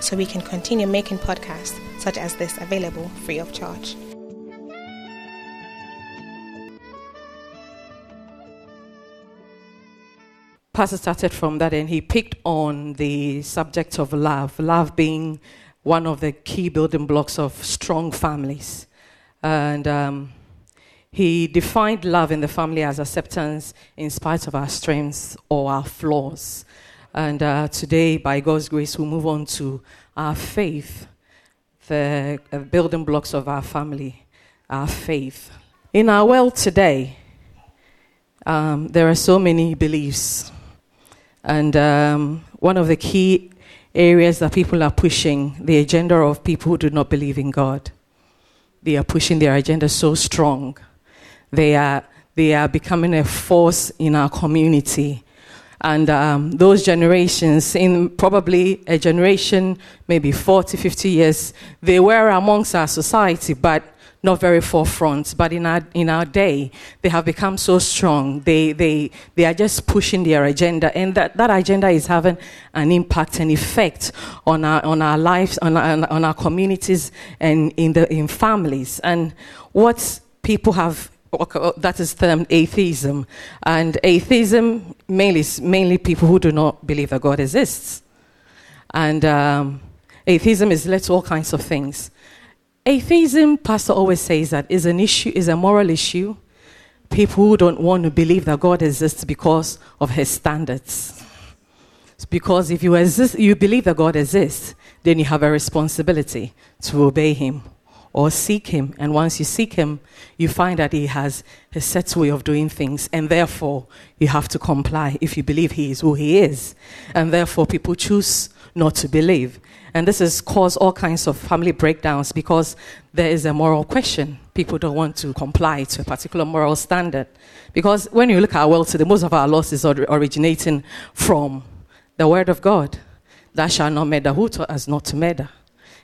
so we can continue making podcasts such as this available free of charge. Pastor started from that and he picked on the subject of love, love being one of the key building blocks of strong families. And um, he defined love in the family as acceptance in spite of our strengths or our flaws. And uh, today, by God's grace, we'll move on to our faith, the uh, building blocks of our family, our faith. In our world today, um, there are so many beliefs. And um, one of the key areas that people are pushing the agenda of people who do not believe in God. They are pushing their agenda so strong. They are, they are becoming a force in our community. And um, those generations, in probably a generation, maybe 40, 50 years, they were amongst our society, but not very forefront, but in our, in our day, they have become so strong. They, they, they are just pushing their agenda, and that, that agenda is having an impact and effect on our, on our lives, on our, on our communities, and in, the, in families. And what people have that is termed atheism. And atheism mainly mainly people who do not believe that God exists. And um, atheism is led to all kinds of things. Atheism, Pastor always says that is an issue, is a moral issue. People who don't want to believe that God exists because of his standards. It's because if you, exist, you believe that God exists, then you have a responsibility to obey him or seek him. And once you seek him, you find that he has a set way of doing things, and therefore you have to comply if you believe he is who he is. And therefore, people choose not to believe. And this has caused all kinds of family breakdowns because there is a moral question. People don't want to comply to a particular moral standard. Because when you look at our world today, most of our laws is originating from the Word of God. Thou shalt not murder. Who taught us not to murder?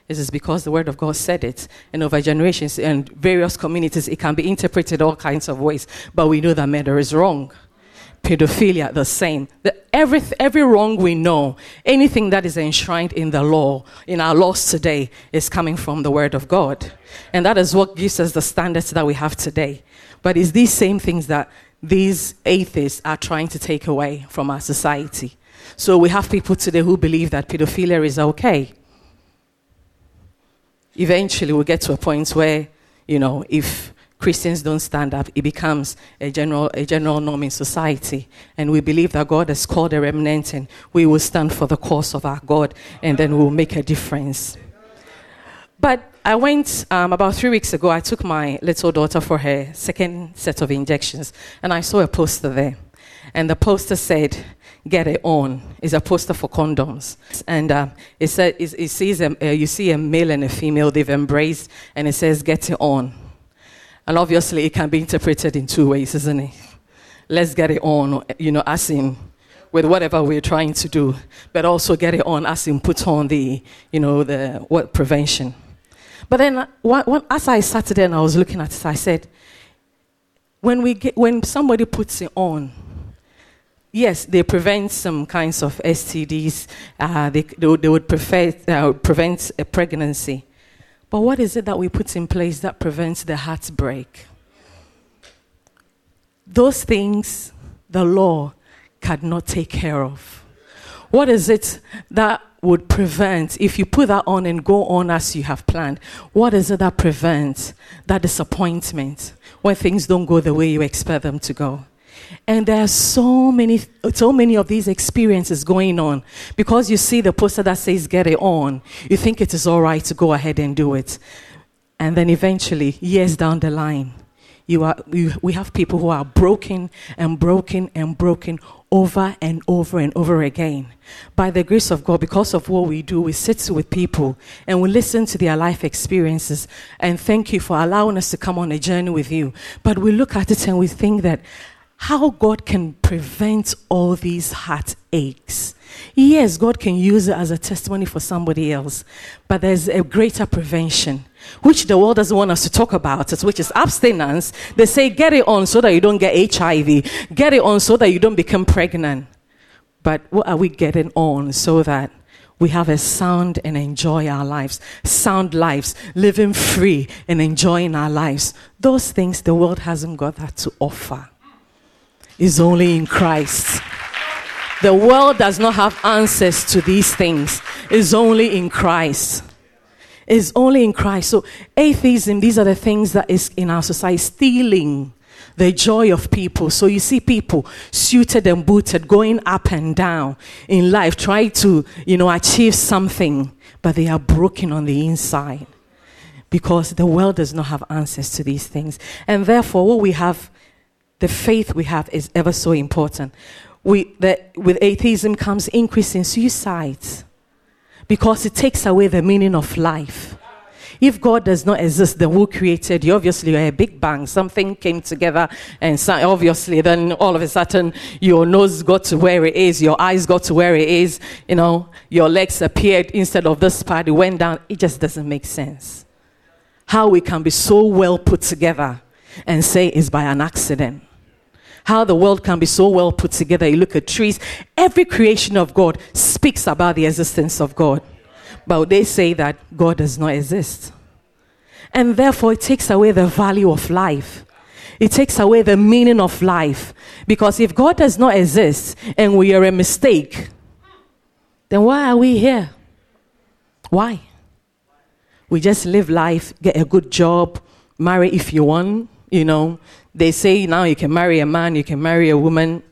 This is because the Word of God said it. And over generations and various communities, it can be interpreted all kinds of ways. But we know that murder is wrong pedophilia the same. The, every, every wrong we know, anything that is enshrined in the law, in our laws today, is coming from the Word of God. And that is what gives us the standards that we have today. But it's these same things that these atheists are trying to take away from our society. So we have people today who believe that pedophilia is okay. Eventually, we'll get to a point where, you know, if Christians don't stand up, it becomes a general, a general norm in society. And we believe that God has called a remnant and we will stand for the cause of our God and then we'll make a difference. But I went um, about three weeks ago, I took my little daughter for her second set of injections and I saw a poster there. And the poster said, Get it on. It's a poster for condoms. And uh, it, said, it, it sees a, uh, you see a male and a female, they've embraced, and it says, Get it on. And obviously, it can be interpreted in two ways, isn't it? Let's get it on, you know, as in with whatever we're trying to do, but also get it on as in put on the, you know, the what prevention. But then, what, as I sat there and I was looking at it, I said, when we get, when somebody puts it on, yes, they prevent some kinds of STDs. Uh, they, they, would, they would prefer, uh, prevent a pregnancy. But what is it that we put in place that prevents the heartbreak? Those things the law cannot take care of. What is it that would prevent, if you put that on and go on as you have planned, what is it that prevents that disappointment when things don't go the way you expect them to go? And there are so many, so many of these experiences going on because you see the poster that says get it on. You think it is all right to go ahead and do it. And then eventually, years down the line, you are, you, we have people who are broken and broken and broken over and over and over again. By the grace of God, because of what we do, we sit with people and we listen to their life experiences. And thank you for allowing us to come on a journey with you. But we look at it and we think that how God can prevent all these heartaches. Yes, God can use it as a testimony for somebody else, but there's a greater prevention, which the world doesn't want us to talk about, which is abstinence. They say, get it on so that you don't get HIV, get it on so that you don't become pregnant. But what are we getting on so that we have a sound and enjoy our lives, sound lives, living free and enjoying our lives? Those things the world hasn't got that to offer is only in Christ. The world does not have answers to these things. It's only in Christ. It's only in Christ. So atheism, these are the things that is in our society stealing the joy of people. So you see people suited and booted going up and down in life, trying to, you know, achieve something, but they are broken on the inside because the world does not have answers to these things. And therefore, what we have the faith we have is ever so important. We, the, with atheism comes increase in suicides because it takes away the meaning of life. If God does not exist, then who created you? Obviously, a big bang. Something came together, and so obviously, then all of a sudden, your nose got to where it is, your eyes got to where it is, you know, your legs appeared instead of this part, it went down. It just doesn't make sense. How we can be so well put together and say it's by an accident how the world can be so well put together. You look at trees, every creation of God speaks about the existence of God. But they say that God does not exist. And therefore, it takes away the value of life. It takes away the meaning of life. Because if God does not exist and we are a mistake, then why are we here? Why? We just live life, get a good job, marry if you want, you know, they say now you can marry a man, you can marry a woman.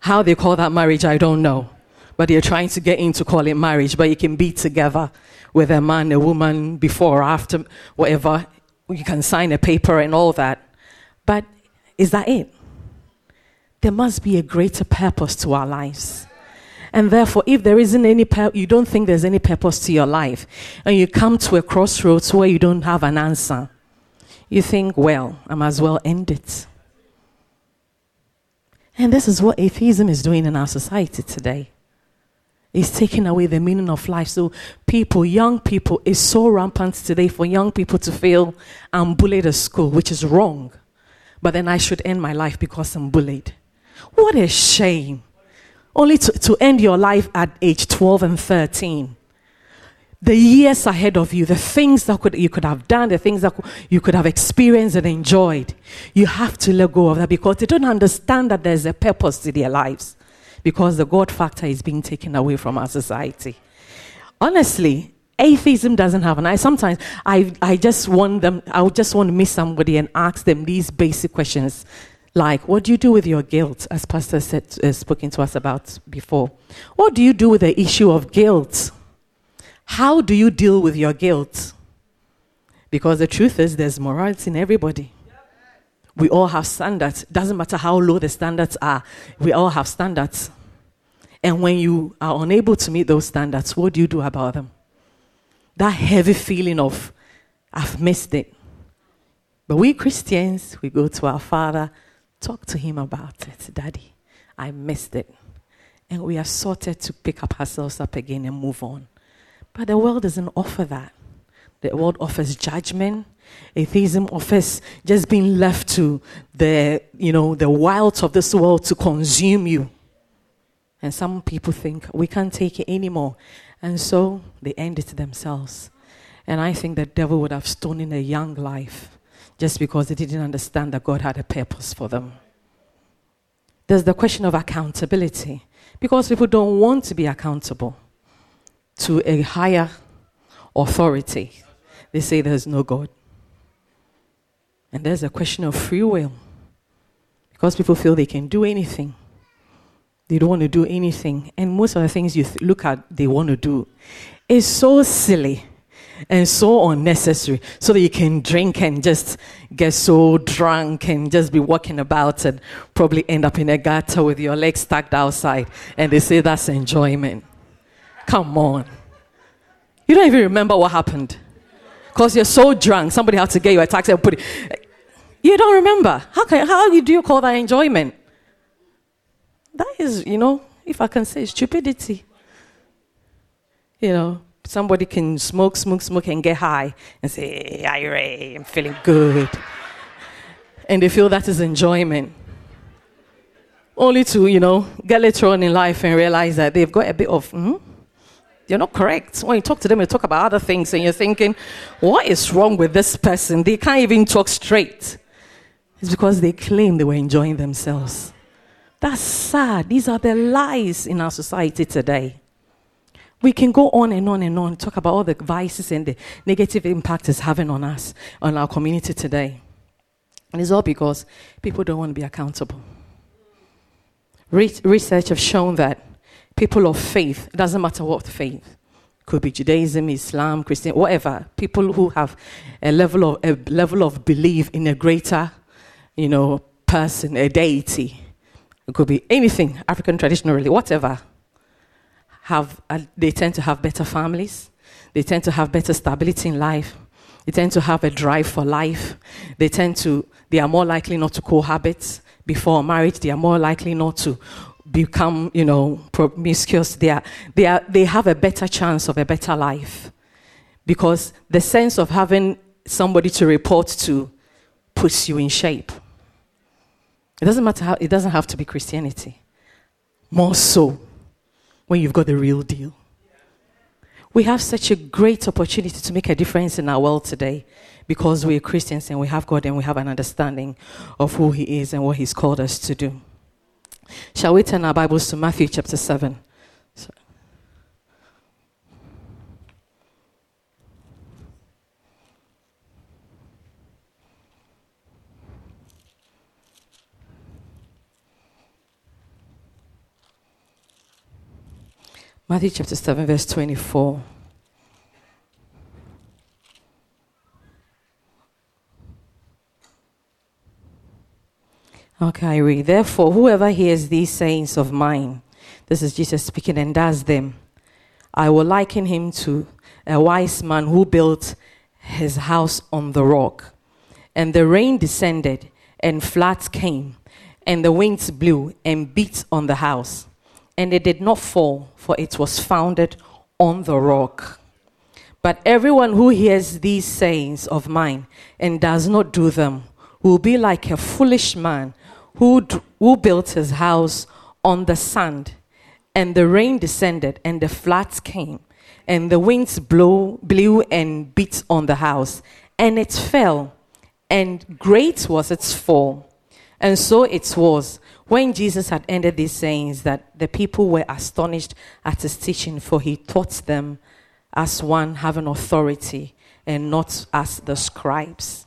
How they call that marriage, I don't know. But they're trying to get into call it marriage, but you can be together with a man, a woman, before or after, whatever. You can sign a paper and all that. But is that it? There must be a greater purpose to our lives. And therefore, if there isn't any, pur- you don't think there's any purpose to your life, and you come to a crossroads where you don't have an answer, you think, well, I might as well end it. And this is what atheism is doing in our society today. It's taking away the meaning of life. So, people, young people, it's so rampant today for young people to feel I'm bullied at school, which is wrong. But then I should end my life because I'm bullied. What a shame. Only to, to end your life at age 12 and 13 the years ahead of you, the things that could, you could have done, the things that you could have experienced and enjoyed, you have to let go of that because they don't understand that there's a purpose to their lives because the God factor is being taken away from our society. Honestly, atheism doesn't have, and I sometimes I, I just want them, I just want to meet somebody and ask them these basic questions like, what do you do with your guilt, as Pastor said, uh, spoken to us about before? What do you do with the issue of guilt? How do you deal with your guilt? Because the truth is, there's morality in everybody. We all have standards. Doesn't matter how low the standards are, we all have standards. And when you are unable to meet those standards, what do you do about them? That heavy feeling of, I've missed it. But we Christians, we go to our Father, talk to Him about it. Daddy, I missed it. And we are sorted to pick up ourselves up again and move on. But the world doesn't offer that. The world offers judgment. Atheism offers just being left to the, you know, the wilds of this world to consume you. And some people think we can't take it anymore. And so they end it themselves. And I think the devil would have stolen a young life just because they didn't understand that God had a purpose for them. There's the question of accountability because people don't want to be accountable to a higher authority, they say there's no God. And there's a question of free will. Because people feel they can do anything. They don't want to do anything. And most of the things you th- look at, they want to do, is so silly. and so unnecessary so that you can drink and just get so drunk and just be walking about and probably end up in a gutter with your legs stacked outside and they say that's enjoyment come on you don't even remember what happened because you're so drunk somebody had to get you a taxi and put it you don't remember how, can, how do you call that enjoyment that is you know if i can say stupidity you know Somebody can smoke, smoke, smoke, and get high and say, hey, I'm feeling good. And they feel that is enjoyment. Only to, you know, get later on in life and realize that they've got a bit of, hmm? You're not correct. When you talk to them, you talk about other things, and you're thinking, what is wrong with this person? They can't even talk straight. It's because they claim they were enjoying themselves. That's sad. These are the lies in our society today. We can go on and on and on, talk about all the vices and the negative impact it's having on us, on our community today. And it's all because people don't want to be accountable. Re- research have shown that people of faith, it doesn't matter what faith, could be Judaism, Islam, Christian, whatever, people who have a level of, a level of belief in a greater, you know, person, a deity, it could be anything, African traditionally, whatever have, uh, they tend to have better families. They tend to have better stability in life. They tend to have a drive for life. They tend to, they are more likely not to cohabit before marriage. They are more likely not to become, you know, promiscuous. They, are, they, are, they have a better chance of a better life because the sense of having somebody to report to puts you in shape. It doesn't matter how, it doesn't have to be Christianity. More so, when you've got the real deal. We have such a great opportunity to make a difference in our world today because we're Christians and we have God and we have an understanding of who He is and what He's called us to do. Shall we turn our Bibles to Matthew chapter 7? Matthew chapter 7, verse 24. Okay, I read. Therefore, whoever hears these sayings of mine, this is Jesus speaking, and does them, I will liken him to a wise man who built his house on the rock. And the rain descended, and floods came, and the winds blew and beat on the house and it did not fall, for it was founded on the rock. But everyone who hears these sayings of mine and does not do them will be like a foolish man who, who built his house on the sand. And the rain descended, and the floods came, and the winds blew, blew and beat on the house, and it fell, and great was its fall. And so it was when Jesus had ended these sayings, that the people were astonished at his teaching, for he taught them as one having authority and not as the scribes.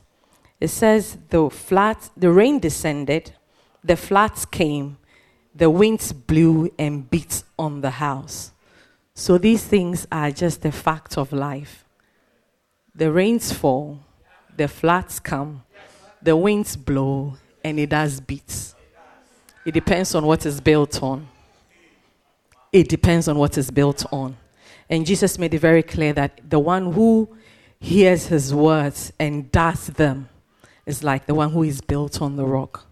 It says the flat, the rain descended, the floods came, the winds blew and beat on the house. So these things are just a fact of life. The rains fall, the floods come, the winds blow, and it does beat. It depends on what is built on. It depends on what is built on. And Jesus made it very clear that the one who hears his words and does them is like the one who is built on the rock.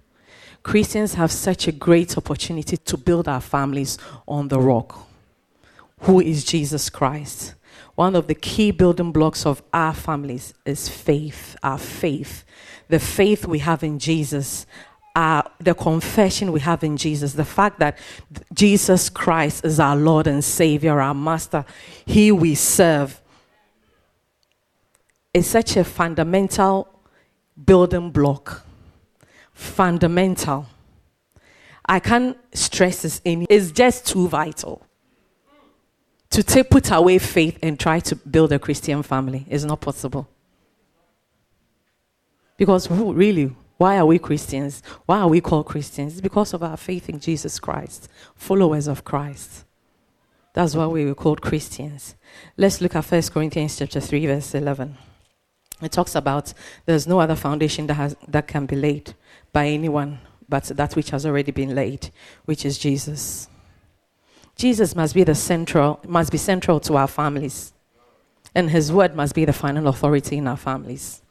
Christians have such a great opportunity to build our families on the rock, who is Jesus Christ. One of the key building blocks of our families is faith, our faith. The faith we have in Jesus uh, the confession we have in Jesus, the fact that Jesus Christ is our Lord and Savior, our Master, He we serve, is such a fundamental building block. Fundamental. I can't stress this any. It's just too vital. To take, put away faith and try to build a Christian family is not possible. Because really, why are we Christians? Why are we called Christians? It's because of our faith in Jesus Christ, followers of Christ. That's why we were called Christians. Let's look at 1 Corinthians chapter 3, verse 11. It talks about there's no other foundation that, has, that can be laid by anyone but that which has already been laid, which is Jesus. Jesus must be the central, must be central to our families. And his word must be the final authority in our families.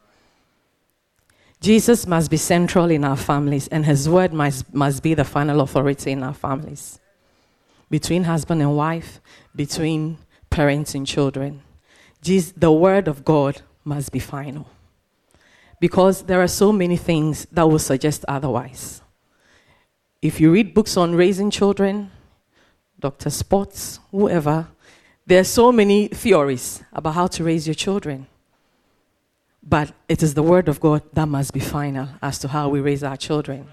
Jesus must be central in our families, and his word must, must be the final authority in our families. Between husband and wife, between parents and children. Jesus, the word of God must be final. Because there are so many things that will suggest otherwise. If you read books on raising children, Dr. Spock's, whoever, there are so many theories about how to raise your children. But it is the Word of God that must be final as to how we raise our children.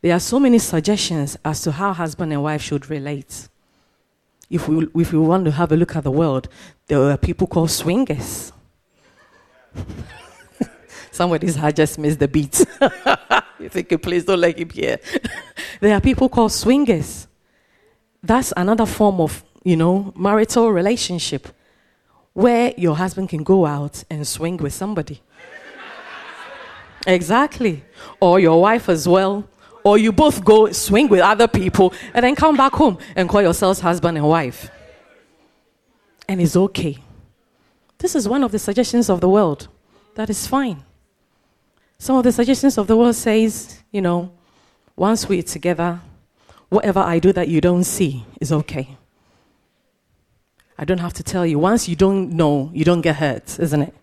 There are so many suggestions as to how husband and wife should relate. If we, if we want to have a look at the world, there are people called swingers. Somebody's heart just missed the beat. you think, please don't let him hear. there are people called swingers. That's another form of, you know, marital relationship where your husband can go out and swing with somebody. exactly. Or your wife as well. Or you both go swing with other people and then come back home and call yourselves husband and wife. And it's okay. This is one of the suggestions of the world. That is fine. Some of the suggestions of the world says, you know, once we're together, whatever I do that you don't see is okay. I don't have to tell you. Once you don't know, you don't get hurt, isn't it?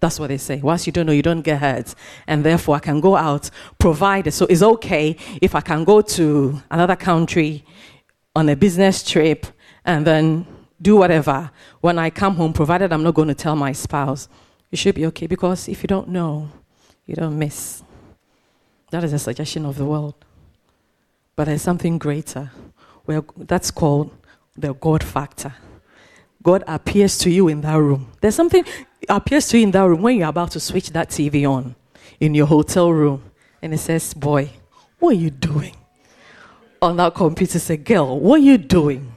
That's what they say. Once you don't know, you don't get hurt. And therefore, I can go out, provided. So it's okay if I can go to another country on a business trip and then do whatever. When I come home, provided I'm not going to tell my spouse, you should be okay because if you don't know, you don't miss. That is a suggestion of the world. But there's something greater. Where that's called the God factor. God appears to you in that room. There's something appears to you in that room when you're about to switch that TV on in your hotel room. And it says, Boy, what are you doing? On that computer, say, Girl, what are you doing?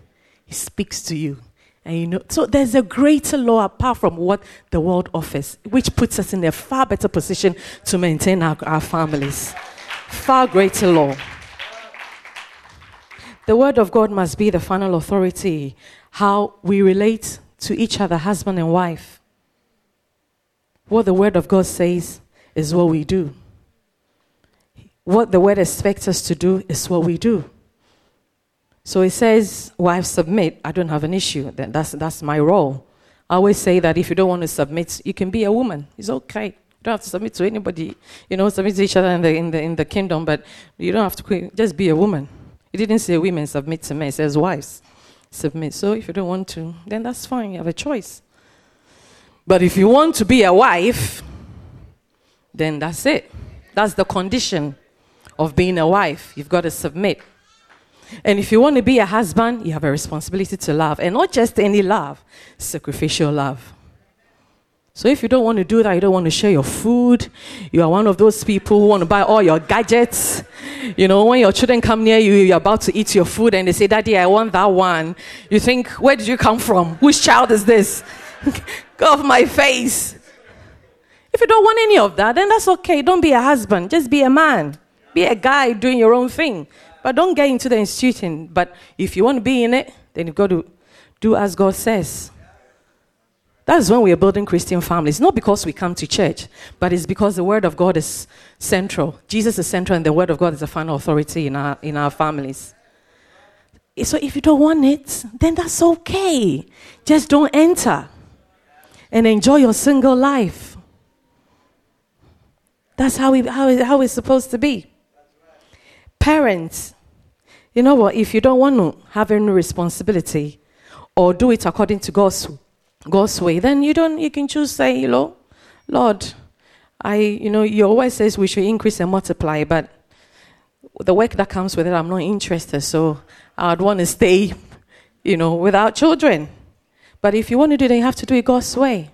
He speaks to you. And you know, so there's a greater law apart from what the world offers, which puts us in a far better position to maintain our, our families. Far greater law. The word of God must be the final authority how we relate to each other, husband and wife. What the Word of God says is what we do. What the Word expects us to do is what we do. So he says, Wives, submit. I don't have an issue. That's, that's my role. I always say that if you don't want to submit, you can be a woman. It's okay. You don't have to submit to anybody. You know, submit to each other in the, in the, in the kingdom, but you don't have to just be a woman. He didn't say women submit to men, he says wives submit. So if you don't want to, then that's fine. You have a choice. But if you want to be a wife, then that's it. That's the condition of being a wife. You've got to submit. And if you want to be a husband, you have a responsibility to love. And not just any love, sacrificial love. So if you don't want to do that, you don't want to share your food, you are one of those people who want to buy all your gadgets. You know, when your children come near you, you're about to eat your food and they say, Daddy, I want that one. You think, Where did you come from? Whose child is this? Go off my face. If you don't want any of that, then that's okay. Don't be a husband, just be a man. Be a guy doing your own thing. But don't get into the institution. But if you want to be in it, then you've got to do as God says. That's when we are building Christian families. Not because we come to church, but it's because the Word of God is central. Jesus is central, and the Word of God is the final authority in our, in our families. So if you don't want it, then that's okay. Just don't enter and enjoy your single life. That's how, we, how, how it's supposed to be. Parents, you know what? If you don't want to have any responsibility or do it according to God's God's way, then you don't you can choose say, you know, Lord, I you know, you always says we should increase and multiply, but the work that comes with it, I'm not interested. So I'd want to stay, you know, without children. But if you want to do it, you have to do it God's way.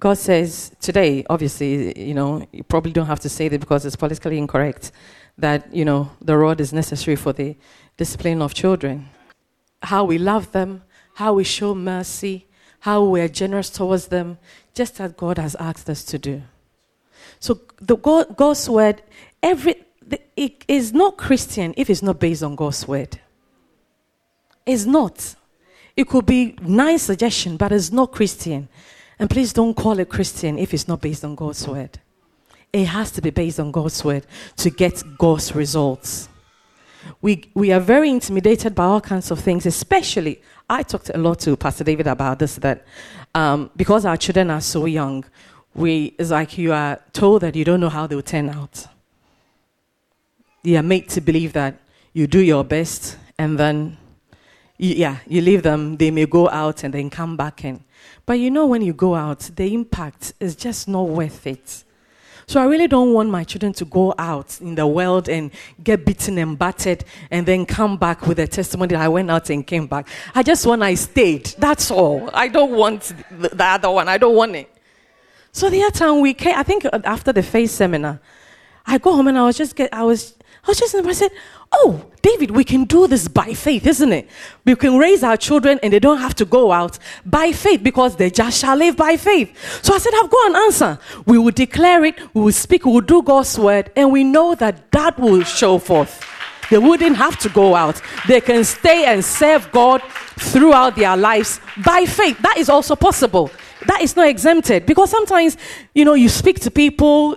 God says today, obviously, you know, you probably don't have to say that because it's politically incorrect, that, you know, the rod is necessary for the discipline of children. how we love them, how we show mercy, how we're generous towards them, just as God has asked us to do. So the God, God's word, every it is not Christian if it's not based on God's word. It's not. It could be nice suggestion, but it's not Christian. And please don't call it Christian if it's not based on God's word. It has to be based on God's word to get God's results. We, we are very intimidated by all kinds of things, especially. I talked a lot to Pastor David about this that um, because our children are so young, we, it's like you are told that you don't know how they will turn out. You are made to believe that you do your best and then, yeah, you leave them, they may go out and then come back in. But you know, when you go out, the impact is just not worth it. So I really don't want my children to go out in the world and get beaten and battered and then come back with a testimony that I went out and came back. I just want I stayed. That's all. I don't want the other one. I don't want it. So the other time we came, I think after the faith seminar, I go home and I was just get, I was I was just I said, Oh, David, we can do this by faith, isn't it? We can raise our children and they don't have to go out by faith because they just shall live by faith. So I said, I've got an answer. We will declare it, we will speak, we will do God's word, and we know that that will show forth. They wouldn't have to go out. They can stay and serve God throughout their lives by faith. That is also possible. That is not exempted because sometimes, you know, you speak to people,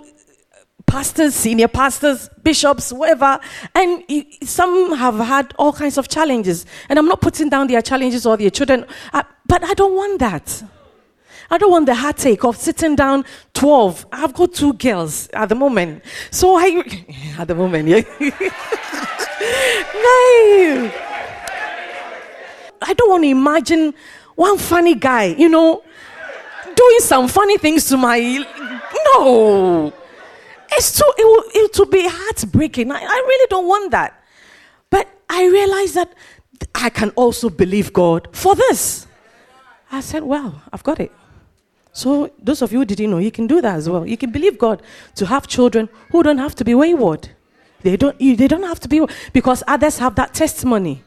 pastors, senior pastors, bishops, whatever, and some have had all kinds of challenges. And I'm not putting down their challenges or their children, uh, but I don't want that. I don't want the heartache of sitting down 12. I've got two girls at the moment. So I, at the moment, yeah. no. I don't want to imagine one funny guy, you know, doing some funny things to my. No. It's too, it will, it will be heartbreaking. I, I really don't want that. But I realized that I can also believe God for this. I said, well, I've got it. So, those of you who didn't know, you can do that as well. You can believe God to have children who don't have to be wayward. They don't, they don't have to be, because others have that testimony.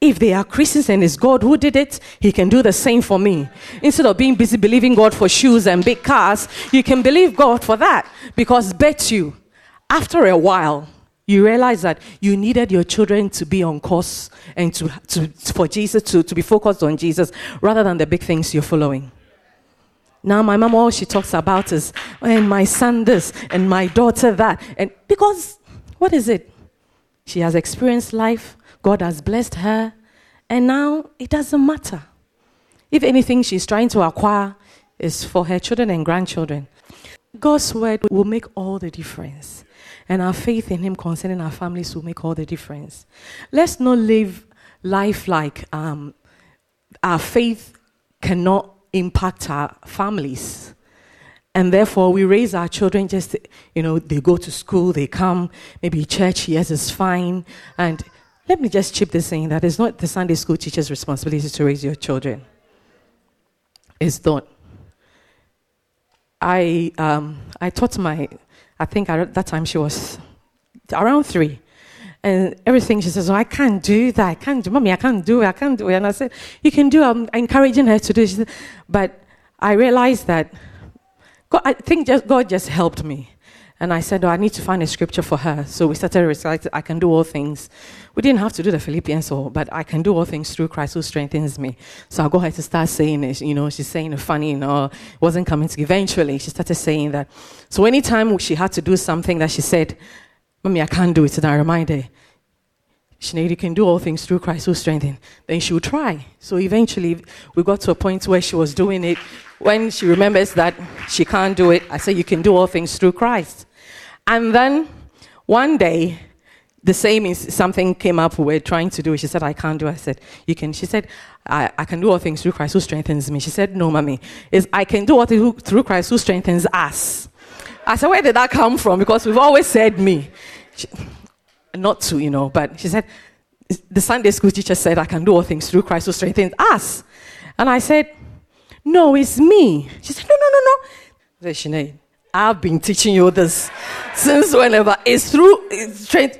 If they are Christians and it's God who did it, He can do the same for me. Instead of being busy believing God for shoes and big cars, you can believe God for that. Because bet you, after a while, you realize that you needed your children to be on course and to, to, for Jesus to, to be focused on Jesus rather than the big things you're following. Now, my mom, all she talks about is, and my son this, and my daughter that. And because, what is it? She has experienced life God has blessed her, and now it doesn't matter. If anything she's trying to acquire is for her children and grandchildren, God's word will make all the difference. And our faith in Him concerning our families will make all the difference. Let's not live life like um, our faith cannot impact our families. And therefore, we raise our children just, you know, they go to school, they come, maybe church, yes, it's fine. And let me just chip this in that it's not the Sunday school teacher's responsibility to raise your children. It's not. I, um, I taught my, I think at that time she was around three. And everything she says, oh, I can't do that. I can't do, mommy, I can't do it. I can't do it. And I said, you can do it. I'm encouraging her to do it. but I realized that God, I think just, God just helped me. And I said, oh, I need to find a scripture for her. So we started reciting, I can do all things. We didn't have to do the Philippians, all, but I can do all things through Christ who strengthens me. So I go ahead to start saying it. You know, she's saying it funny, you know, wasn't coming to. Eventually, she started saying that. So anytime she had to do something that she said, Mommy, I can't do it, and I remind her, Sinead, you can do all things through Christ who strengthens. Then she would try. So eventually, we got to a point where she was doing it. When she remembers that she can't do it, I said, You can do all things through Christ. And then one day, the same is something came up we're trying to do. She said, I can't do it. I said, You can. She said, I, I can do all things through Christ who strengthens me. She said, No, mommy. Is I can do all things through Christ who strengthens us. I said, Where did that come from? Because we've always said me. She, not to, you know, but she said, The Sunday school teacher said, I can do all things through Christ who strengthens us. And I said, No, it's me. She said, No, no, no, no. I said, Sinead, I've been teaching you this since whenever. It's through it's straight.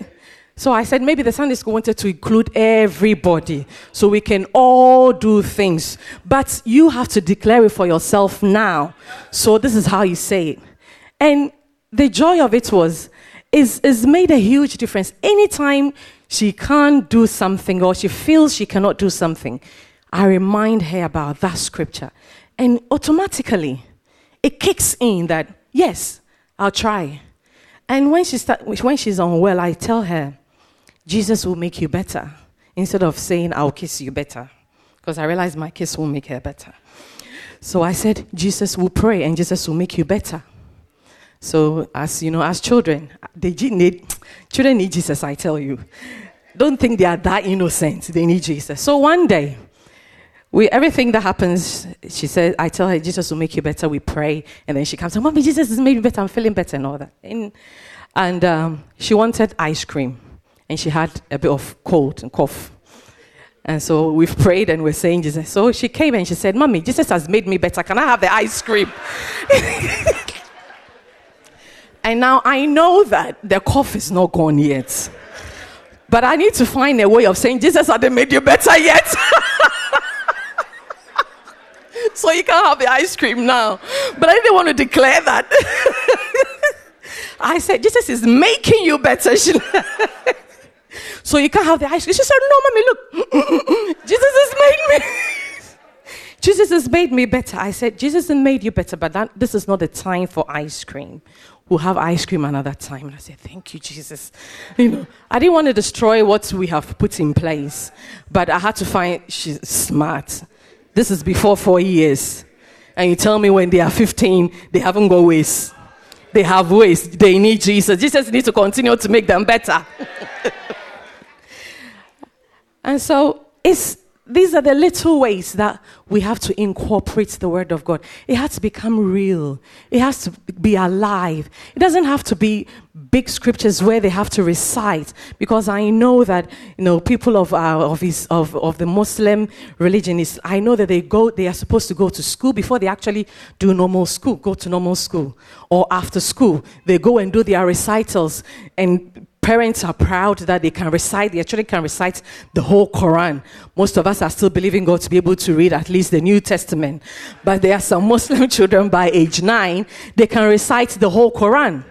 So I said maybe the Sunday school wanted to include everybody so we can all do things. But you have to declare it for yourself now. So this is how you say it. And the joy of it was, is made a huge difference. Anytime she can't do something or she feels she cannot do something, I remind her about that scripture. And automatically, it kicks in that, yes, I'll try. And when, she start, when she's unwell, I tell her, Jesus will make you better. Instead of saying, I'll kiss you better. Because I realize my kiss will make her better. So I said, Jesus will pray and Jesus will make you better. So, as you know, as children, they need, children need Jesus, I tell you. Don't think they are that innocent. They need Jesus. So one day, we, everything that happens, she said, I tell her, Jesus will make you better. We pray. And then she comes, and Mommy, Jesus has made me better. I'm feeling better and all that. And, and um, she wanted ice cream. And she had a bit of cold and cough. And so we've prayed and we're saying Jesus. So she came and she said, Mommy, Jesus has made me better. Can I have the ice cream? And now I know that the cough is not gone yet. But I need to find a way of saying, Jesus hasn't made you better yet. so you can't have the ice cream now. But I didn't want to declare that. I said, Jesus is making you better. so you can't have the ice cream. She said, No, mommy, look. Jesus has made me. Jesus has made me better. I said, Jesus has made you better, but that, this is not the time for ice cream. We'll have ice cream another time. And I said, Thank you, Jesus. You know, I didn't want to destroy what we have put in place, but I had to find she's smart. This is before four years. And you tell me when they are 15, they haven't got ways. They have ways. They need Jesus. Jesus needs to continue to make them better. and so it's these are the little ways that we have to incorporate the Word of God. It has to become real, it has to be alive. It doesn't have to be big scriptures where they have to recite, because I know that you know people of, our, of, his, of, of the Muslim religion is, I know that they go, they are supposed to go to school before they actually do normal school, go to normal school, or after school, they go and do their recitals and parents are proud that they can recite, their children can recite the whole Quran. Most of us are still believing God to be able to read at least the New Testament. But there are some Muslim children by age nine, they can recite the whole Quran.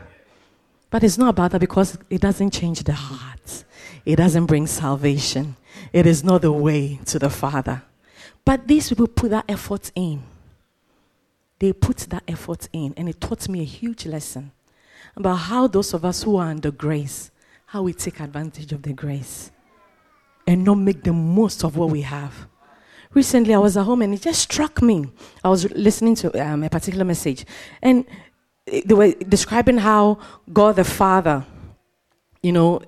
But it's not about that because it doesn't change the heart, it doesn't bring salvation. It is not the way to the Father. But these people put that effort in. They put that effort in, and it taught me a huge lesson about how those of us who are under grace how we take advantage of the grace and not make the most of what we have. Recently, I was at home and it just struck me. I was listening to um, a particular message, and they were describing how God the Father, you know,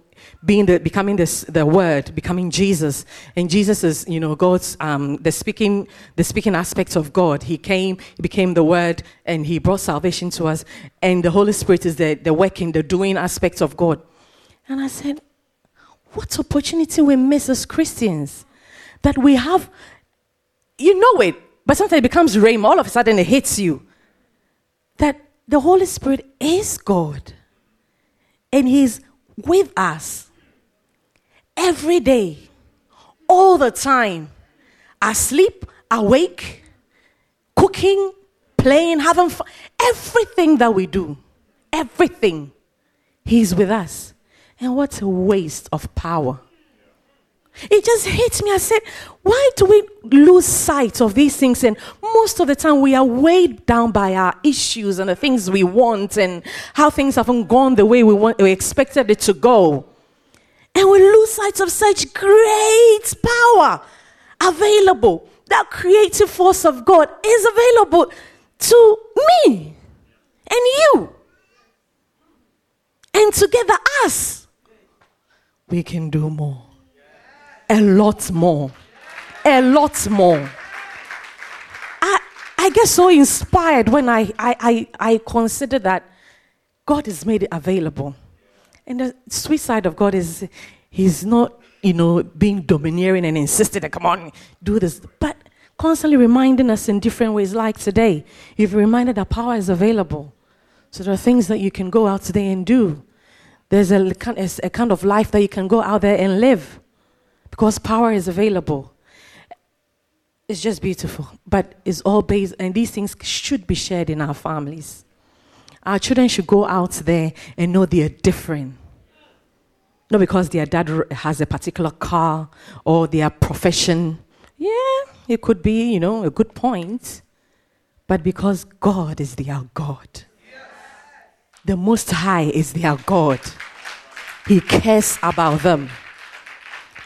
being the becoming this the Word, becoming Jesus, and Jesus is you know God's um, the speaking the speaking aspect of God. He came, he became the Word, and he brought salvation to us. And the Holy Spirit is the the working, the doing aspect of God. And I said, What opportunity we miss as Christians? That we have, you know it, but sometimes it becomes rain, all of a sudden it hits you. That the Holy Spirit is God. And He's with us every day, all the time, asleep, awake, cooking, playing, having fun. Everything that we do, everything, He's with us. And what a waste of power. It just hit me. I said, why do we lose sight of these things? And most of the time, we are weighed down by our issues and the things we want and how things haven't gone the way we, want, we expected it to go. And we lose sight of such great power available. That creative force of God is available to me and you. And together, us we can do more. A lot more. A lot more. I, I get so inspired when I, I, I, I consider that God has made it available. And the sweet side of God is He's not, you know, being domineering and insisting that, come on, do this. But constantly reminding us in different ways, like today. You've reminded that power is available. So there are things that you can go out today and do There's a, a kind of life that you can go out there and live because power is available. It's just beautiful, but it's all based, and these things should be shared in our families. Our children should go out there and know they are different. Not because their dad has a particular car or their profession. Yeah, it could be, you know, a good point. But because God is their God. The Most High is their God. He cares about them.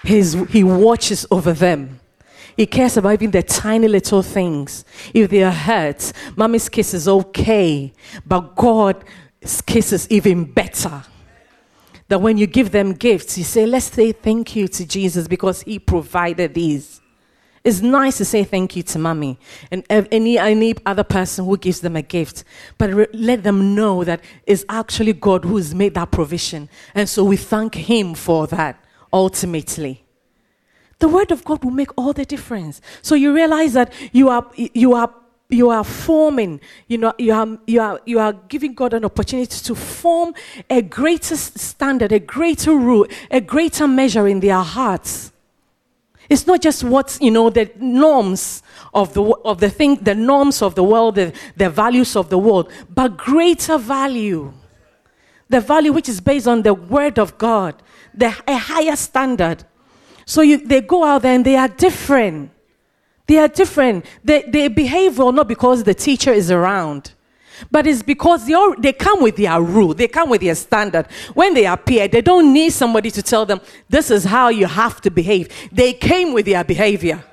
His, he watches over them. He cares about even the tiny little things. If they are hurt, mommy's kiss is okay, but God's kiss is even better. That when you give them gifts, you say, Let's say thank you to Jesus because He provided these. It's nice to say thank you to mommy and any, any other person who gives them a gift, but re- let them know that it's actually God who has made that provision. And so we thank Him for that ultimately. The word of God will make all the difference. So you realize that you are, you are, you are forming, you know, you are, you are, you are giving God an opportunity to form a greater standard, a greater rule, a greater measure in their hearts. It's not just what, you know, the norms of the, of the thing, the norms of the world, the, the values of the world, but greater value. The value which is based on the word of God, the, a higher standard. So you, they go out there and they are different. They are different. They, they behave well not because the teacher is around, but it's because they, all, they come with their rule, they come with their standard. When they appear, they don't need somebody to tell them, this is how you have to behave. They came with their behavior,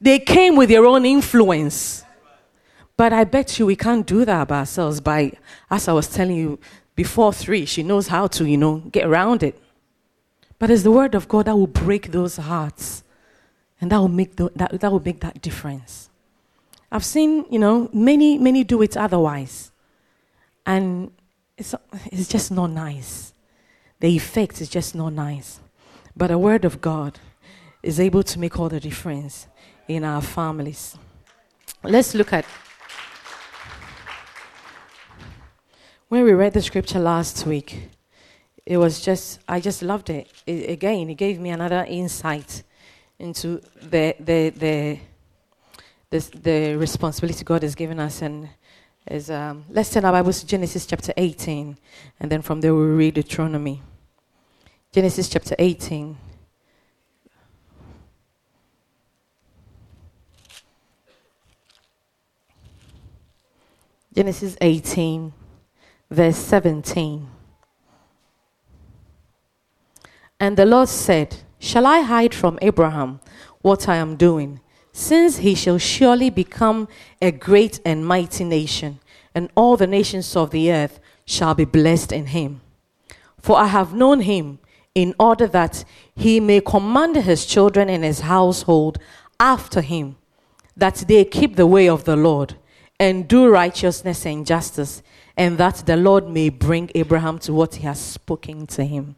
they came with their own influence. But I bet you we can't do that by ourselves. By, as I was telling you before three, she knows how to, you know, get around it. But it's the word of God that will break those hearts. And that will make, the, that, that will make that difference. I've seen, you know, many, many do it otherwise. And it's, it's just not nice. The effect is just not nice. But the word of God is able to make all the difference in our families. Let's look at when we read the scripture last week it was just, I just loved it. it. Again, it gave me another insight into the, the, the, the, the responsibility God has given us. And is, um, let's turn our Bibles to Genesis chapter 18, and then from there we'll read Deuteronomy. Genesis chapter 18. Genesis 18, verse 17. And the Lord said, Shall I hide from Abraham what I am doing? Since he shall surely become a great and mighty nation, and all the nations of the earth shall be blessed in him. For I have known him in order that he may command his children and his household after him, that they keep the way of the Lord and do righteousness and justice, and that the Lord may bring Abraham to what he has spoken to him.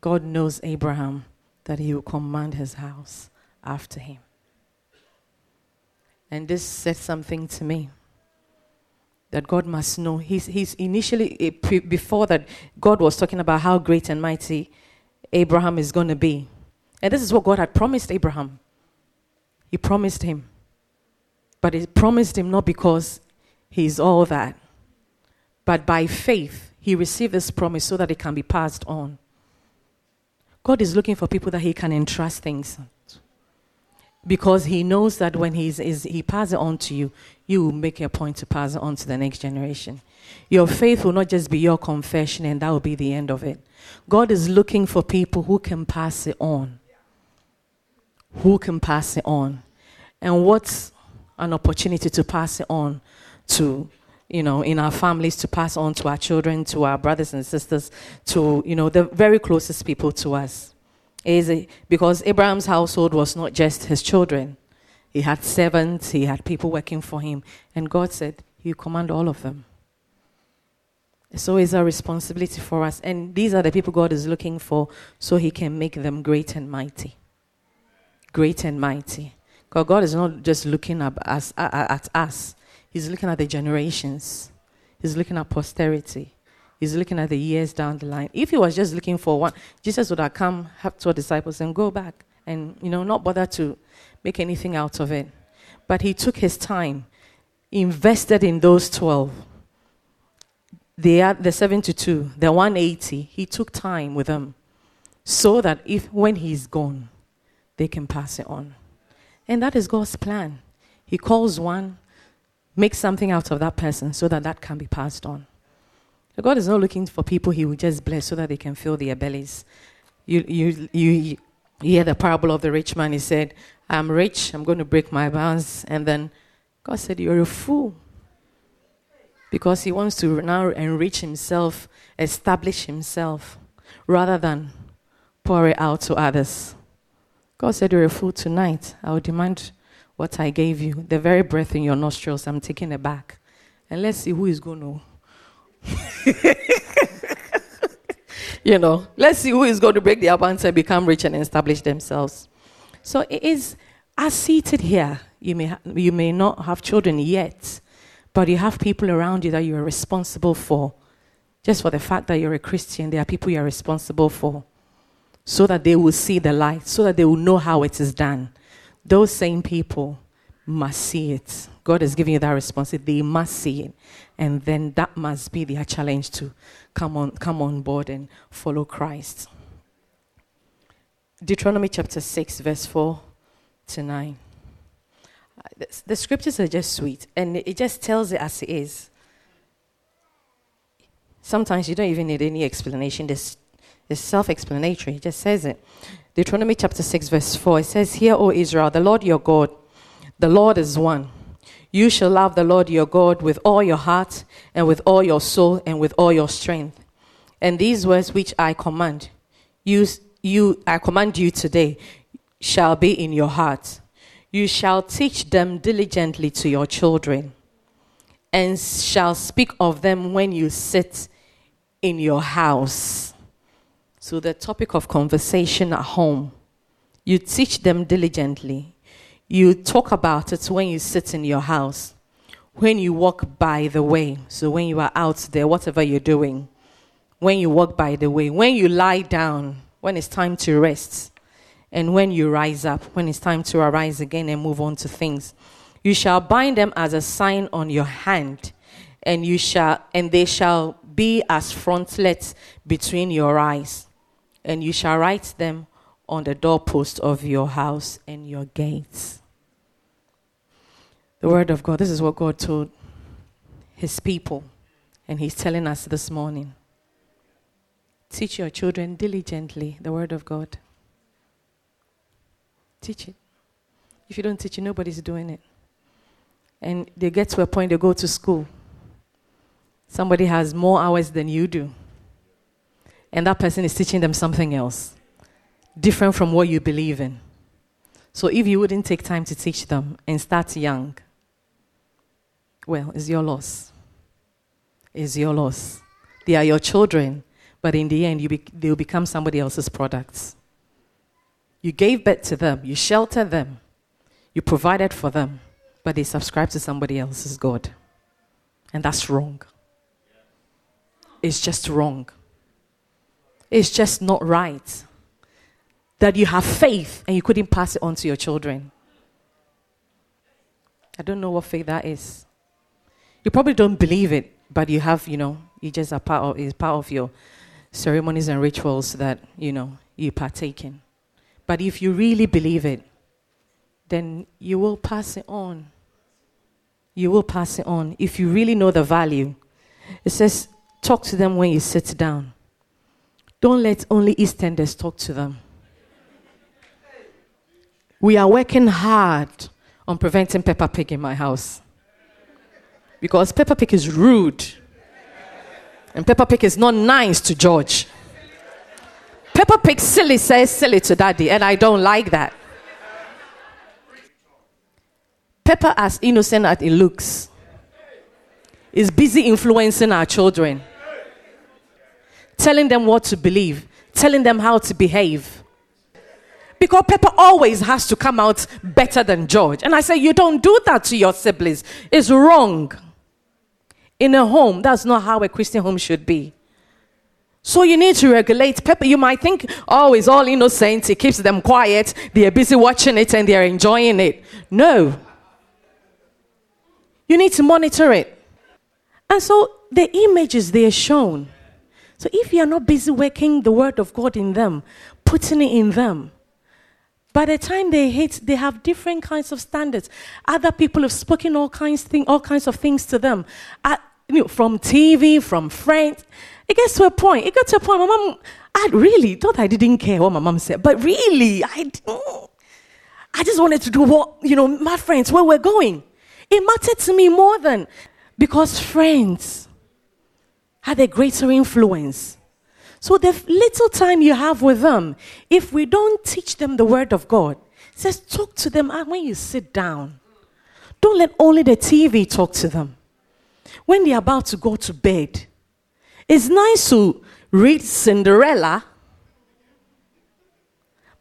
God knows Abraham that he will command his house after him. And this said something to me that God must know. He's, he's initially, eh, before that, God was talking about how great and mighty Abraham is going to be. And this is what God had promised Abraham. He promised him. But he promised him not because he's all that, but by faith, he received this promise so that it can be passed on. God is looking for people that He can entrust things because He knows that when he's, is, He passes it on to you, you will make a point to pass it on to the next generation. Your faith will not just be your confession and that will be the end of it. God is looking for people who can pass it on. Who can pass it on. And what's an opportunity to pass it on to you know, in our families to pass on to our children, to our brothers and sisters, to, you know, the very closest people to us. Is because Abraham's household was not just his children. He had servants, he had people working for him. And God said, You command all of them. So it's a responsibility for us. And these are the people God is looking for so he can make them great and mighty. Great and mighty. Because God is not just looking at us, at us He's looking at the generations. He's looking at posterity. He's looking at the years down the line. If he was just looking for one, Jesus would have come, have two disciples, and go back and, you know, not bother to make anything out of it. But he took his time, invested in those 12. The, the 72, the 180, he took time with them so that if when he's gone, they can pass it on. And that is God's plan. He calls one, makes something out of that person so that that can be passed on. God is not looking for people he will just bless so that they can fill their bellies. You, you, you, you hear the parable of the rich man. He said, I'm rich, I'm going to break my bonds. And then God said, You're a fool. Because he wants to now enrich himself, establish himself, rather than pour it out to others. God said, You're a fool tonight. I will demand what I gave you. The very breath in your nostrils, I'm taking it back. And let's see who is going to you know, let's see who is going to break the bonds and become rich and establish themselves. So it is as seated here. You may, ha- you may not have children yet, but you have people around you that you are responsible for. Just for the fact that you're a Christian, there are people you are responsible for. So that they will see the light, so that they will know how it is done. Those same people must see it. God is giving you that responsibility. They must see it. And then that must be their challenge to come on, come on board and follow Christ. Deuteronomy chapter 6, verse 4 to 9. Uh, the, the scriptures are just sweet, and it just tells it as it is. Sometimes you don't even need any explanation. This is self explanatory. It just says it. Deuteronomy chapter 6, verse 4. It says, Hear, O Israel, the Lord your God, the Lord is one. You shall love the Lord your God with all your heart and with all your soul and with all your strength. And these words which I command you, you I command you today shall be in your heart. You shall teach them diligently to your children, and shall speak of them when you sit in your house. So the topic of conversation at home. You teach them diligently you talk about it when you sit in your house, when you walk by the way. So when you are out there, whatever you're doing, when you walk by the way, when you lie down, when it's time to rest, and when you rise up, when it's time to arise again and move on to things. You shall bind them as a sign on your hand, and you shall and they shall be as frontlets between your eyes, and you shall write them on the doorpost of your house and your gates the Word of God. This is what God told His people. And He's telling us this morning teach your children diligently the Word of God. Teach it. If you don't teach it, nobody's doing it. And they get to a point, they go to school. Somebody has more hours than you do. And that person is teaching them something else, different from what you believe in. So if you wouldn't take time to teach them and start young, well, it's your loss. It's your loss. They are your children, but in the end, you be- they'll become somebody else's products. You gave birth to them, you sheltered them, you provided for them, but they subscribe to somebody else's God. And that's wrong. It's just wrong. It's just not right. That you have faith and you couldn't pass it on to your children. I don't know what faith that is. You probably don't believe it, but you have, you know, you just are part of, it's part of your ceremonies and rituals that, you know, you partake in. But if you really believe it, then you will pass it on. You will pass it on. If you really know the value, it says, talk to them when you sit down. Don't let only Eastenders talk to them. We are working hard on preventing Peppa Pig in my house. Because Peppa Pig is rude. And Peppa Pig is not nice to George. Peppa Pig silly says silly to daddy, and I don't like that. Peppa, as innocent as it looks, is busy influencing our children, telling them what to believe, telling them how to behave. Because Peppa always has to come out better than George. And I say, You don't do that to your siblings. It's wrong. In a home, that's not how a Christian home should be. So you need to regulate. Peppa, you might think, oh, it's all innocent. It keeps them quiet. They are busy watching it and they're enjoying it. No. You need to monitor it. And so the images they are shown. So if you are not busy working the word of God in them, putting it in them, by the time they hit, they have different kinds of standards. Other people have spoken all kinds, thing, all kinds of things to them. Uh, you know, from TV, from friends. It gets to a point. It got to a point. My mom, I really thought I didn't care what my mom said, but really, I, I just wanted to do what you know my friends where we're going. It mattered to me more than because friends had a greater influence. So the little time you have with them, if we don't teach them the word of God, says talk to them ah, when you sit down. Don't let only the TV talk to them. When they're about to go to bed, it's nice to read Cinderella,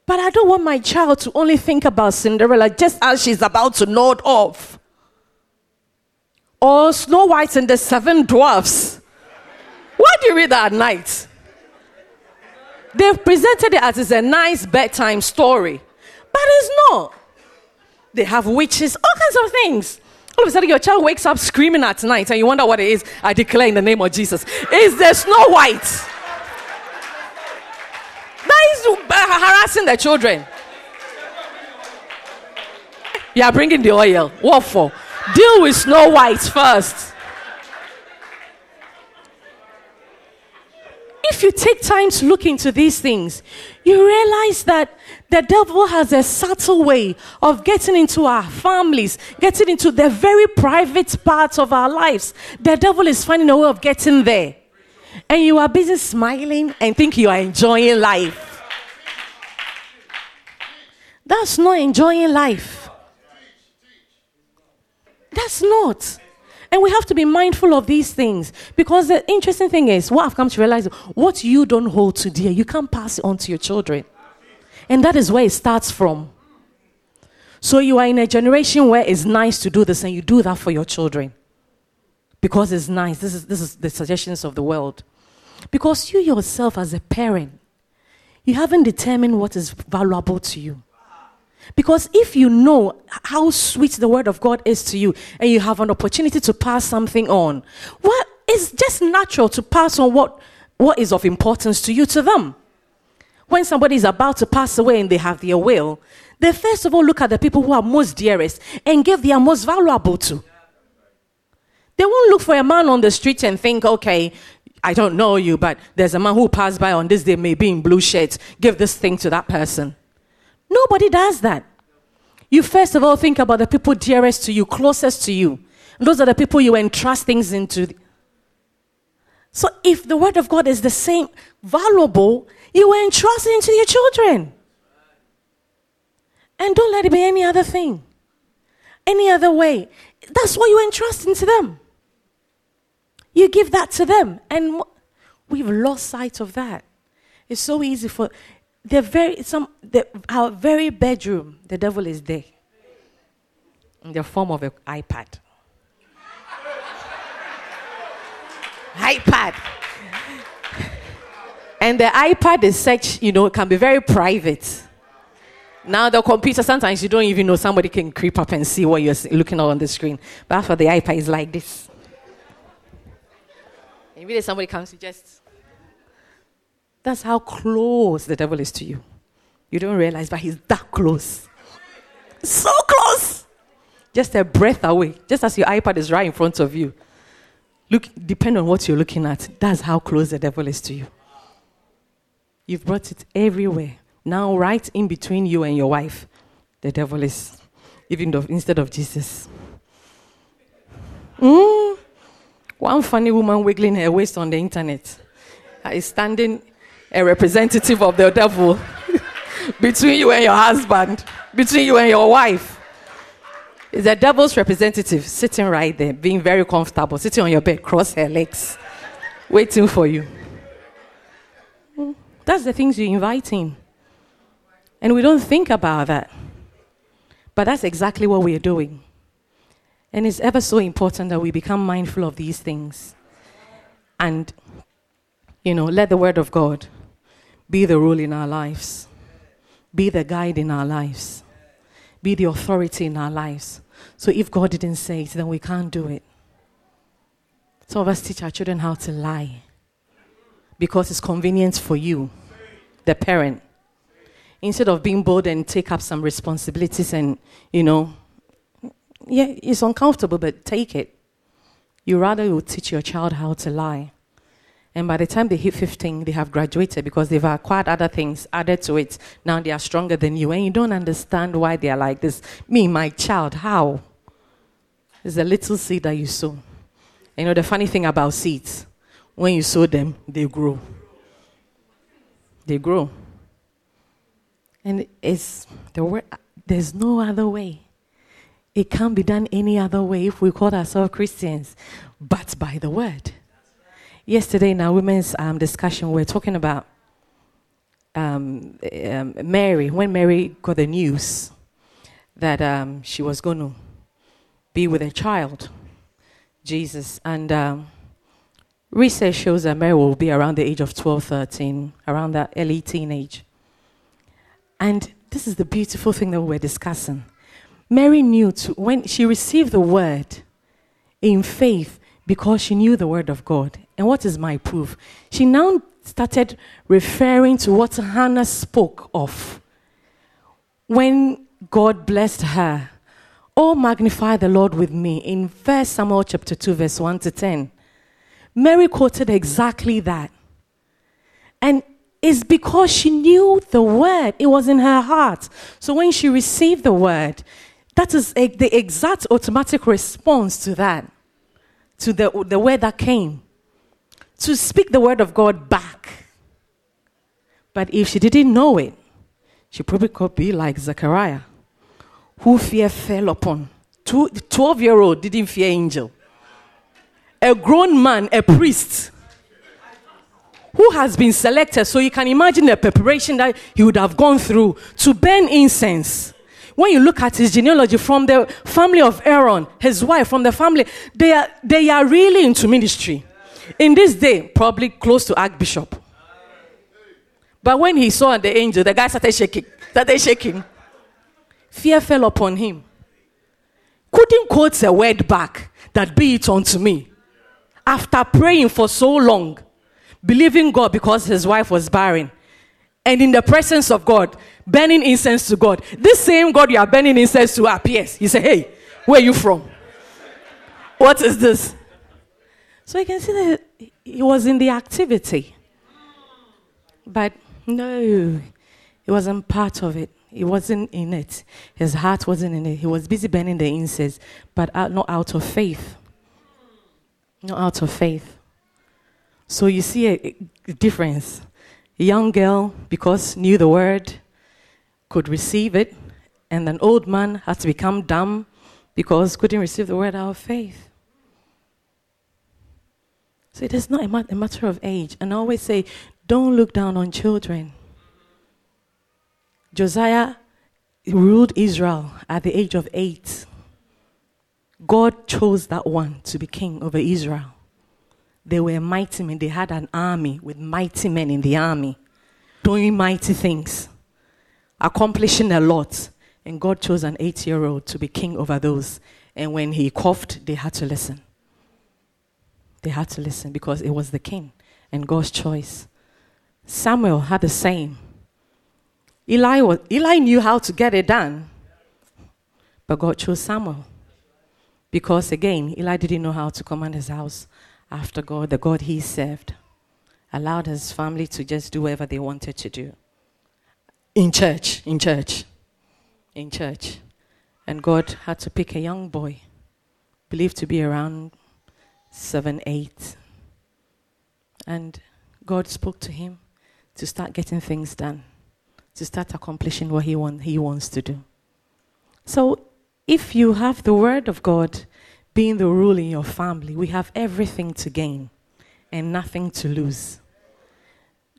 but I don't want my child to only think about Cinderella just as she's about to nod off. Or Snow White and the Seven Dwarfs. Why do you read that at night? They've presented it as it's a nice bedtime story, but it's not. They have witches, all kinds of things. All of a sudden, your child wakes up screaming at night, and you wonder what it is. I declare in the name of Jesus. Is there Snow White? That is harassing the children. You are bringing the oil. What for? Deal with Snow White first. If you take time to look into these things, you realize that the devil has a subtle way of getting into our families, getting into the very private parts of our lives. The devil is finding a way of getting there. And you are busy smiling and think you are enjoying life. That's not enjoying life. That's not. And we have to be mindful of these things because the interesting thing is, what I've come to realize, what you don't hold to dear, you can't pass it on to your children. And that is where it starts from. So you are in a generation where it's nice to do this and you do that for your children because it's nice. This is, this is the suggestions of the world. Because you yourself, as a parent, you haven't determined what is valuable to you. Because if you know how sweet the word of God is to you and you have an opportunity to pass something on, well, it's just natural to pass on what, what is of importance to you to them. When somebody is about to pass away and they have their will, they first of all look at the people who are most dearest and give their most valuable to. They won't look for a man on the street and think, okay, I don't know you, but there's a man who passed by on this day, maybe in blue shirts. Give this thing to that person. Nobody does that. You first of all think about the people dearest to you, closest to you. Those are the people you entrust things into. So if the word of God is the same valuable, you entrust it into your children. And don't let it be any other thing, any other way. That's what you entrust into them. You give that to them. And we've lost sight of that. It's so easy for the very some the, our very bedroom, the devil is there in the form of an iPad. iPad. And the iPad is such, you know, it can be very private. Now the computer, sometimes you don't even know somebody can creep up and see what you're looking at on the screen. But after the iPad is like this. Immediately somebody comes, you just that's how close the devil is to you. You don't realize, but he's that close. So close. Just a breath away. Just as your iPad is right in front of you. Look, depend on what you're looking at. That's how close the devil is to you. You've brought it everywhere. Now, right in between you and your wife, the devil is, even though instead of Jesus. Mm. One funny woman wiggling her waist on the internet is standing a representative of the devil between you and your husband, between you and your wife. Is the devil's representative sitting right there, being very comfortable, sitting on your bed, cross her legs, waiting for you. Mm, that's the things you invite in. And we don't think about that. But that's exactly what we're doing. And it's ever so important that we become mindful of these things. And You know, let the word of God be the rule in our lives, be the guide in our lives, be the authority in our lives. So if God didn't say it, then we can't do it. Some of us teach our children how to lie because it's convenient for you, the parent. Instead of being bold and take up some responsibilities and, you know, yeah, it's uncomfortable, but take it. You rather will teach your child how to lie. And by the time they hit 15, they have graduated because they've acquired other things added to it. Now they are stronger than you, and you don't understand why they are like this. Me, my child, how? It's a little seed that you sow. You know, the funny thing about seeds, when you sow them, they grow. They grow. And it's the word, there's no other way. It can't be done any other way if we call ourselves Christians, but by the word. Yesterday in our women's um, discussion, we were talking about um, um, Mary, when Mary got the news that um, she was going to be with a child, Jesus. And um, research shows that Mary will be around the age of 12, 13, around that early teenage. And this is the beautiful thing that we're discussing. Mary knew to, when she received the word in faith because she knew the word of God. And what is my proof? She now started referring to what Hannah spoke of when God blessed her. Oh, magnify the Lord with me in 1 Samuel chapter 2, verse 1 to 10. Mary quoted exactly that. And it's because she knew the word, it was in her heart. So when she received the word, that is a, the exact automatic response to that, to the, the word that came. To speak the word of God back. But if she didn't know it, she probably could be like Zechariah, who fear fell upon. 12 year old didn't fear angel. A grown man, a priest, who has been selected, so you can imagine the preparation that he would have gone through to burn incense when you look at his genealogy from the family of Aaron, his wife, from the family, they are, they are really into ministry. In this day, probably close to Archbishop. But when he saw the angel, the guy started shaking. Started shaking. Fear fell upon him. Couldn't quote a word back that be it unto me. After praying for so long, believing God because his wife was barren, and in the presence of God, burning incense to God. This same God you are burning incense to appears. He said, Hey, where are you from? What is this? So you can see that he was in the activity. But no, he wasn't part of it. He wasn't in it. His heart wasn't in it. He was busy burning the incense, but out, not out of faith. Not out of faith. So you see a, a difference. A young girl, because knew the word, could receive it, and an old man had to become dumb because couldn't receive the word out of faith. So it is not a, mat- a matter of age. And I always say, don't look down on children. Josiah ruled Israel at the age of eight. God chose that one to be king over Israel. They were mighty men. They had an army with mighty men in the army doing mighty things accomplishing a lot. And God chose an eight year old to be king over those. And when he coughed, they had to listen. They had to listen because it was the king and God's choice. Samuel had the same. Eli, was, Eli knew how to get it done, but God chose Samuel. Because again, Eli didn't know how to command his house after God, the God he served, allowed his family to just do whatever they wanted to do in church, in church, in church. And God had to pick a young boy, believed to be around seven, eight. And God spoke to him to start getting things done, to start accomplishing what he, want, he wants to do. So, if you have the Word of God being the rule in your family, we have everything to gain and nothing to lose.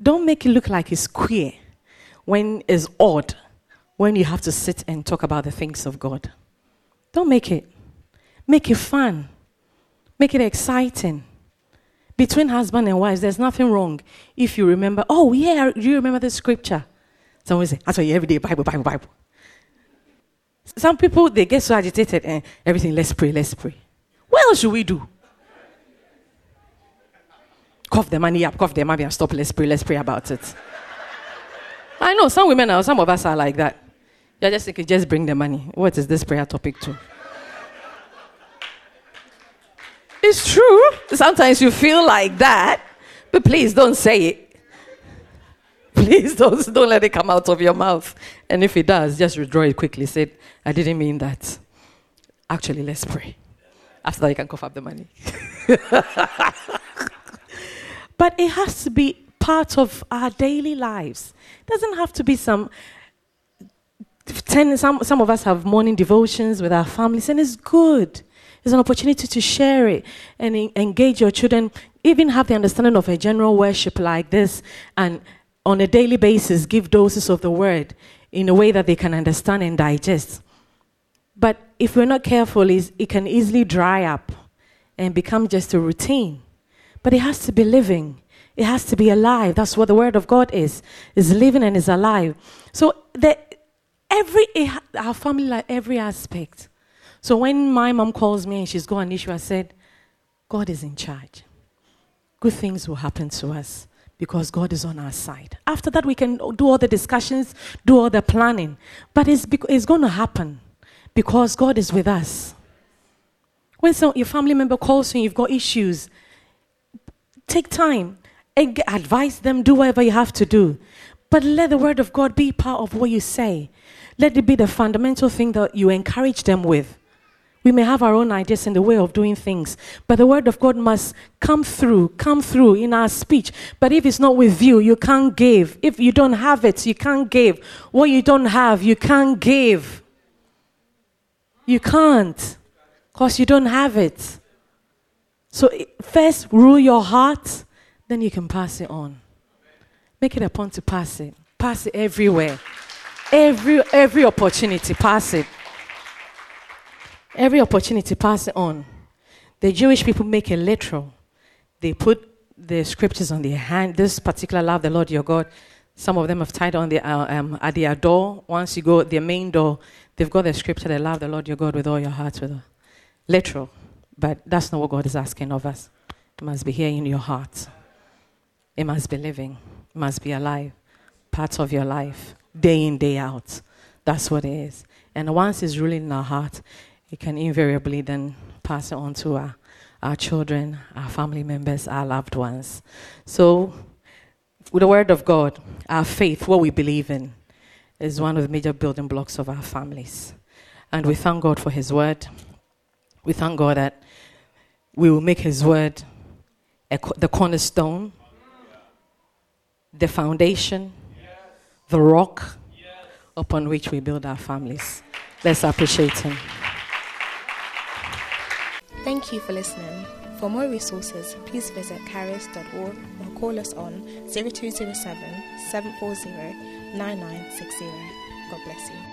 Don't make it look like it's queer when it's odd, when you have to sit and talk about the things of God. Don't make it. Make it fun. Make it exciting. between husband and wives, there's nothing wrong if you remember, oh, yeah, do you remember the scripture? Someone say, I tell you every day, Bible, Bible, Bible. Some people, they get so agitated and everything, let's pray, let's pray. What else should we do? Cough the money up, cough the money and stop, let's pray, let's pray about it. I know some women are, some of us are like that. You're just thinking, just bring the money. What is this prayer topic to? It's true. Sometimes you feel like that, but please don't say it. Please don't, don't let it come out of your mouth. And if it does, just withdraw it quickly. Say, I didn't mean that. Actually, let's pray. After that, you can cough up the money. but it has to be part of our daily lives. It doesn't have to be some ten, some, some of us have morning devotions with our families, and it's good. It's an opportunity to share it and engage your children, even have the understanding of a general worship like this, and on a daily basis give doses of the word in a way that they can understand and digest. But if we're not careful, it can easily dry up and become just a routine. But it has to be living. It has to be alive. That's what the word of God is. Is living and is alive. So the, every our family like every aspect. So when my mom calls me and she's got an issue, I said, God is in charge. Good things will happen to us because God is on our side. After that, we can do all the discussions, do all the planning. But it's, it's going to happen because God is with us. When some, your family member calls you and you've got issues, take time advise them, do whatever you have to do. But let the word of God be part of what you say. Let it be the fundamental thing that you encourage them with. We may have our own ideas in the way of doing things, but the word of God must come through, come through in our speech. But if it's not with you, you can't give. If you don't have it, you can't give. What you don't have, you can't give. You can't, because you don't have it. So, first, rule your heart, then you can pass it on. Make it a point to pass it. Pass it everywhere. Every, every opportunity, pass it. Every opportunity, pass it on. The Jewish people make it literal. They put the scriptures on their hand. This particular love the Lord your God. Some of them have tied on the, uh, um, at their door. Once you go, their main door, they've got the scripture, they love the Lord your God with all your heart. With. Literal. But that's not what God is asking of us. It must be here in your heart. It must be living. It must be alive. Part of your life day in, day out. That's what it is. And once it's ruling in our heart, it can invariably then pass it on to our, our children, our family members, our loved ones. So, with the Word of God, our faith, what we believe in, is one of the major building blocks of our families. And we thank God for His Word. We thank God that we will make His Word a, the cornerstone, the foundation, the rock upon which we build our families. Let's appreciate him. Thank you for listening. For more resources, please visit charis.org or call us on 0207 740 9960. God bless you.